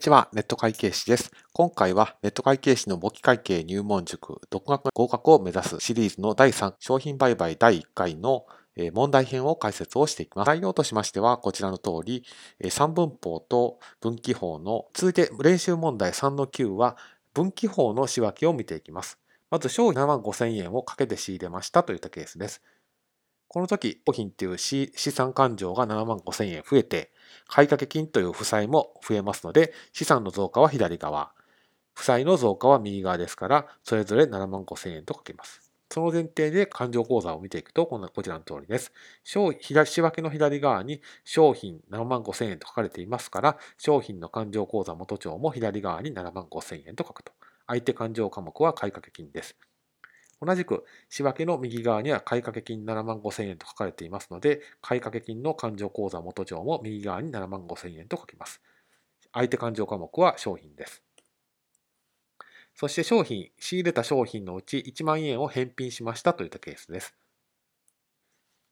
こんにちは、ネット会計士です。今回はネット会計士の簿記会計入門塾、独学合格を目指すシリーズの第3商品売買第1回の問題編を解説をしていきます。内容としましては、こちらの通り、3分法と分岐法の、続いて練習問題3の9は、分岐法の仕分けを見ていきます。まず、商品7万5000円をかけて仕入れましたといったケースです。この時、商品っていう資産勘定が7万5千円増えて、買掛金という負債も増えますので、資産の増加は左側、負債の増加は右側ですから、それぞれ7万5千円と書けます。その前提で勘定口座を見ていくと、こんなこちらの通りです。仕分けの左側に商品7万5千円と書かれていますから、商品の勘定口座元帳も左側に7万5千円と書くと。相手勘定科目は買掛金です。同じく仕分けの右側には買掛金7万5千円と書かれていますので、買掛金の勘定口座元帳も右側に7万5千円と書きます。相手勘定科目は商品です。そして商品、仕入れた商品のうち1万円を返品しましたといったケースです。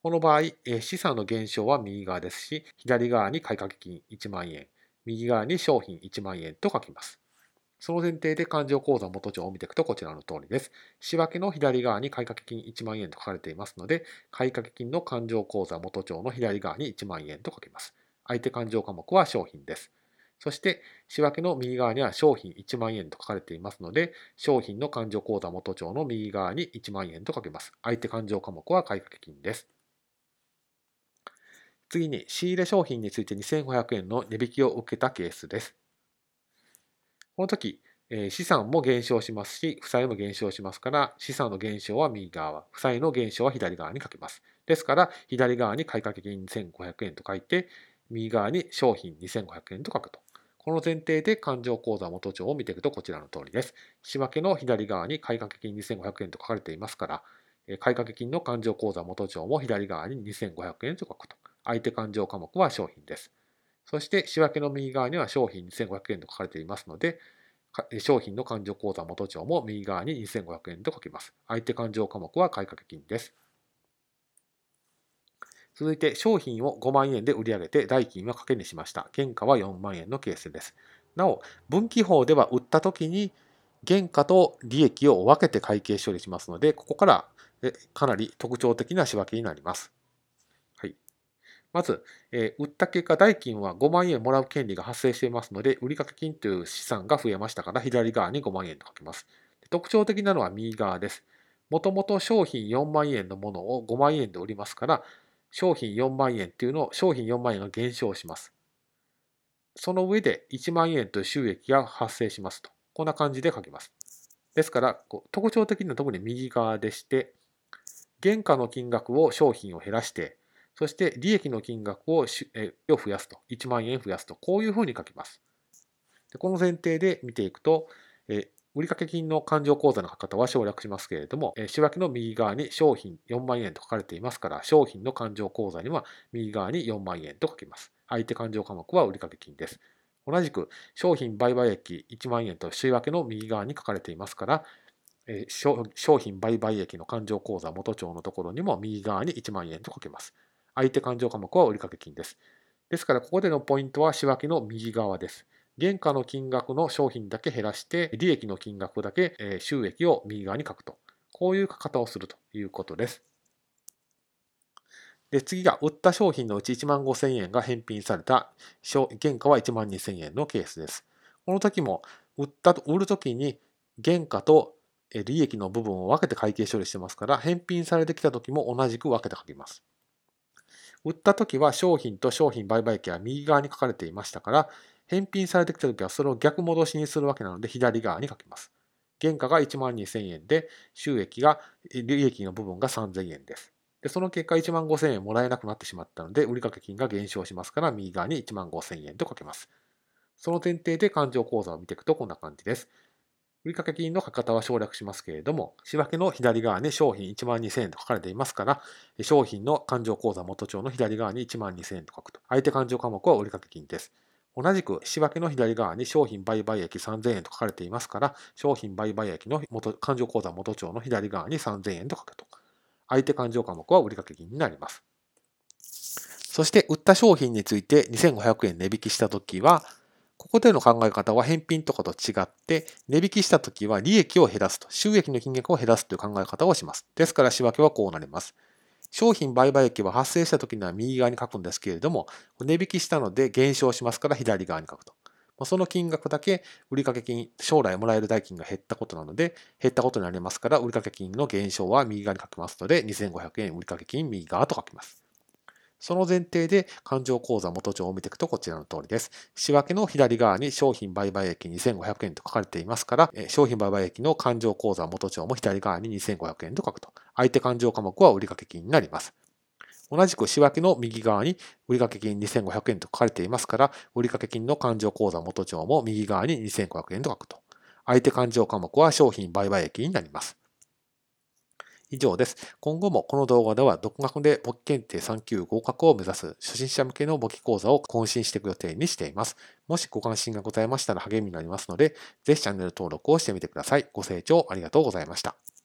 この場合、資産の減少は右側ですし、左側に買掛金1万円、右側に商品1万円と書きます。その前提で勘定口座元帳を見ていくとこちらの通りです。仕分けの左側に買掛金1万円と書かれていますので、買掛金の勘定口座元帳の左側に1万円と書きます。相手勘定科目は商品です。そして、仕分けの右側には商品1万円と書かれていますので、商品の勘定口座元帳の右側に1万円と書きます。相手勘定科目は買掛金です。次に、仕入れ商品について2500円の値引きを受けたケースです。この時、え資産も減少しますし、負債も減少しますから、資産の減少は右側、負債の減少は左側に書きます。ですから、左側に買掛金2500円と書いて、右側に商品2500円と書くと。この前提で勘定口座元帳を見ていくとこちらの通りです。仕分けの左側に買掛金2500円と書かれていますから、買掛金の勘定口座元帳も左側に2500円と書くと。相手勘定科目は商品です。そして仕分けの右側には商品2500円と書かれていますので、商品の勘定口座元帳も右側に2500円と書きます。相手勘定科目は買掛金です。続いて商品を5万円で売り上げて代金は掛けにしました。原価は4万円のケースです。なお、分岐法では売った時に原価と利益を分けて会計処理しますので、ここからかなり特徴的な仕分けになります。まず、えー、売った結果、代金は5万円もらう権利が発生していますので、売掛金という資産が増えましたから、左側に5万円と書きます。特徴的なのは右側です。もともと商品4万円のものを5万円で売りますから、商品4万円っていうのを商品4万円が減少します。その上で1万円という収益が発生しますと。こんな感じで書きます。ですから、特徴的なところに右側でして、原価の金額を商品を減らして、そして利益の金額を増やすと、1万円増やすと、こういうふうに書きます。でこの前提で見ていくと、売掛金の勘定口座の書き方は省略しますけれども、仕分けの右側に商品4万円と書かれていますから、商品の勘定口座には右側に4万円と書きます。相手勘定科目は売掛金です。同じく商品売買益1万円と仕分けの右側に書かれていますから、商品売買益の勘定口座元帳のところにも右側に1万円と書けます。相手勘定科目は売掛金です。ですから、ここでのポイントは仕分けの右側です。原価の金額の商品だけ減らして、利益の金額だけ収益を右側に書くと。こういう書き方をするということです。で、次が売った商品のうち1万5000円が返品された原価は1万2000円のケースです。この時も売ったと売る時に原価と利益の部分を分けて会計処理してますから、返品されてきた時も同じく分けて書きます。売った時は商品と商品売買益は右側に書かれていましたから、返品されてきた時はそれを逆戻しにするわけなので左側に書きます。原価が1万2000円で、収益が、利益の部分が3000円です。で、その結果1万5000円もらえなくなってしまったので、売掛金が減少しますから、右側に1万5000円と書けます。その前提で勘定口座を見ていくとこんな感じです。売掛金の書き方は省略しますけれども、仕分けの左側に商品1万2000円と書かれていますから、商品の勘定口座元帳の左側に1万2000円と書くと。相手勘定科目は売掛金です。同じく仕分けの左側に商品売買益3000円と書かれていますから、商品売買益の元勘定口座元帳の左側に3000円と書くと。相手勘定科目は売掛金になります。そして売った商品について2500円値引きしたときは、ここでの考え方は返品とかと違って、値引きしたときは利益を減らすと、収益の金額を減らすという考え方をします。ですから仕分けはこうなります。商品売買益は発生したときには右側に書くんですけれども、値引きしたので減少しますから左側に書くと。その金額だけ売掛金、将来もらえる代金が減ったことなので、減ったことになりますから、売掛金の減少は右側に書きますので、2500円売掛金右側と書きます。その前提で勘定口座元帳を見ていくとこちらの通りです。仕分けの左側に商品売買益2500円と書かれていますから、商品売買益の勘定口座元帳も左側に2500円と書くと。相手勘定科目は売掛金になります。同じく仕分けの右側に売掛金2500円と書かれていますから、売掛金の勘定口座元帳も右側に2500円と書くと。相手勘定科目は商品売買益になります。以上です。今後もこの動画では独学で簿記検定3級合格を目指す初心者向けの簿記講座を更新していく予定にしています。もしご関心がございましたら励みになりますので、ぜひチャンネル登録をしてみてください。ご清聴ありがとうございました。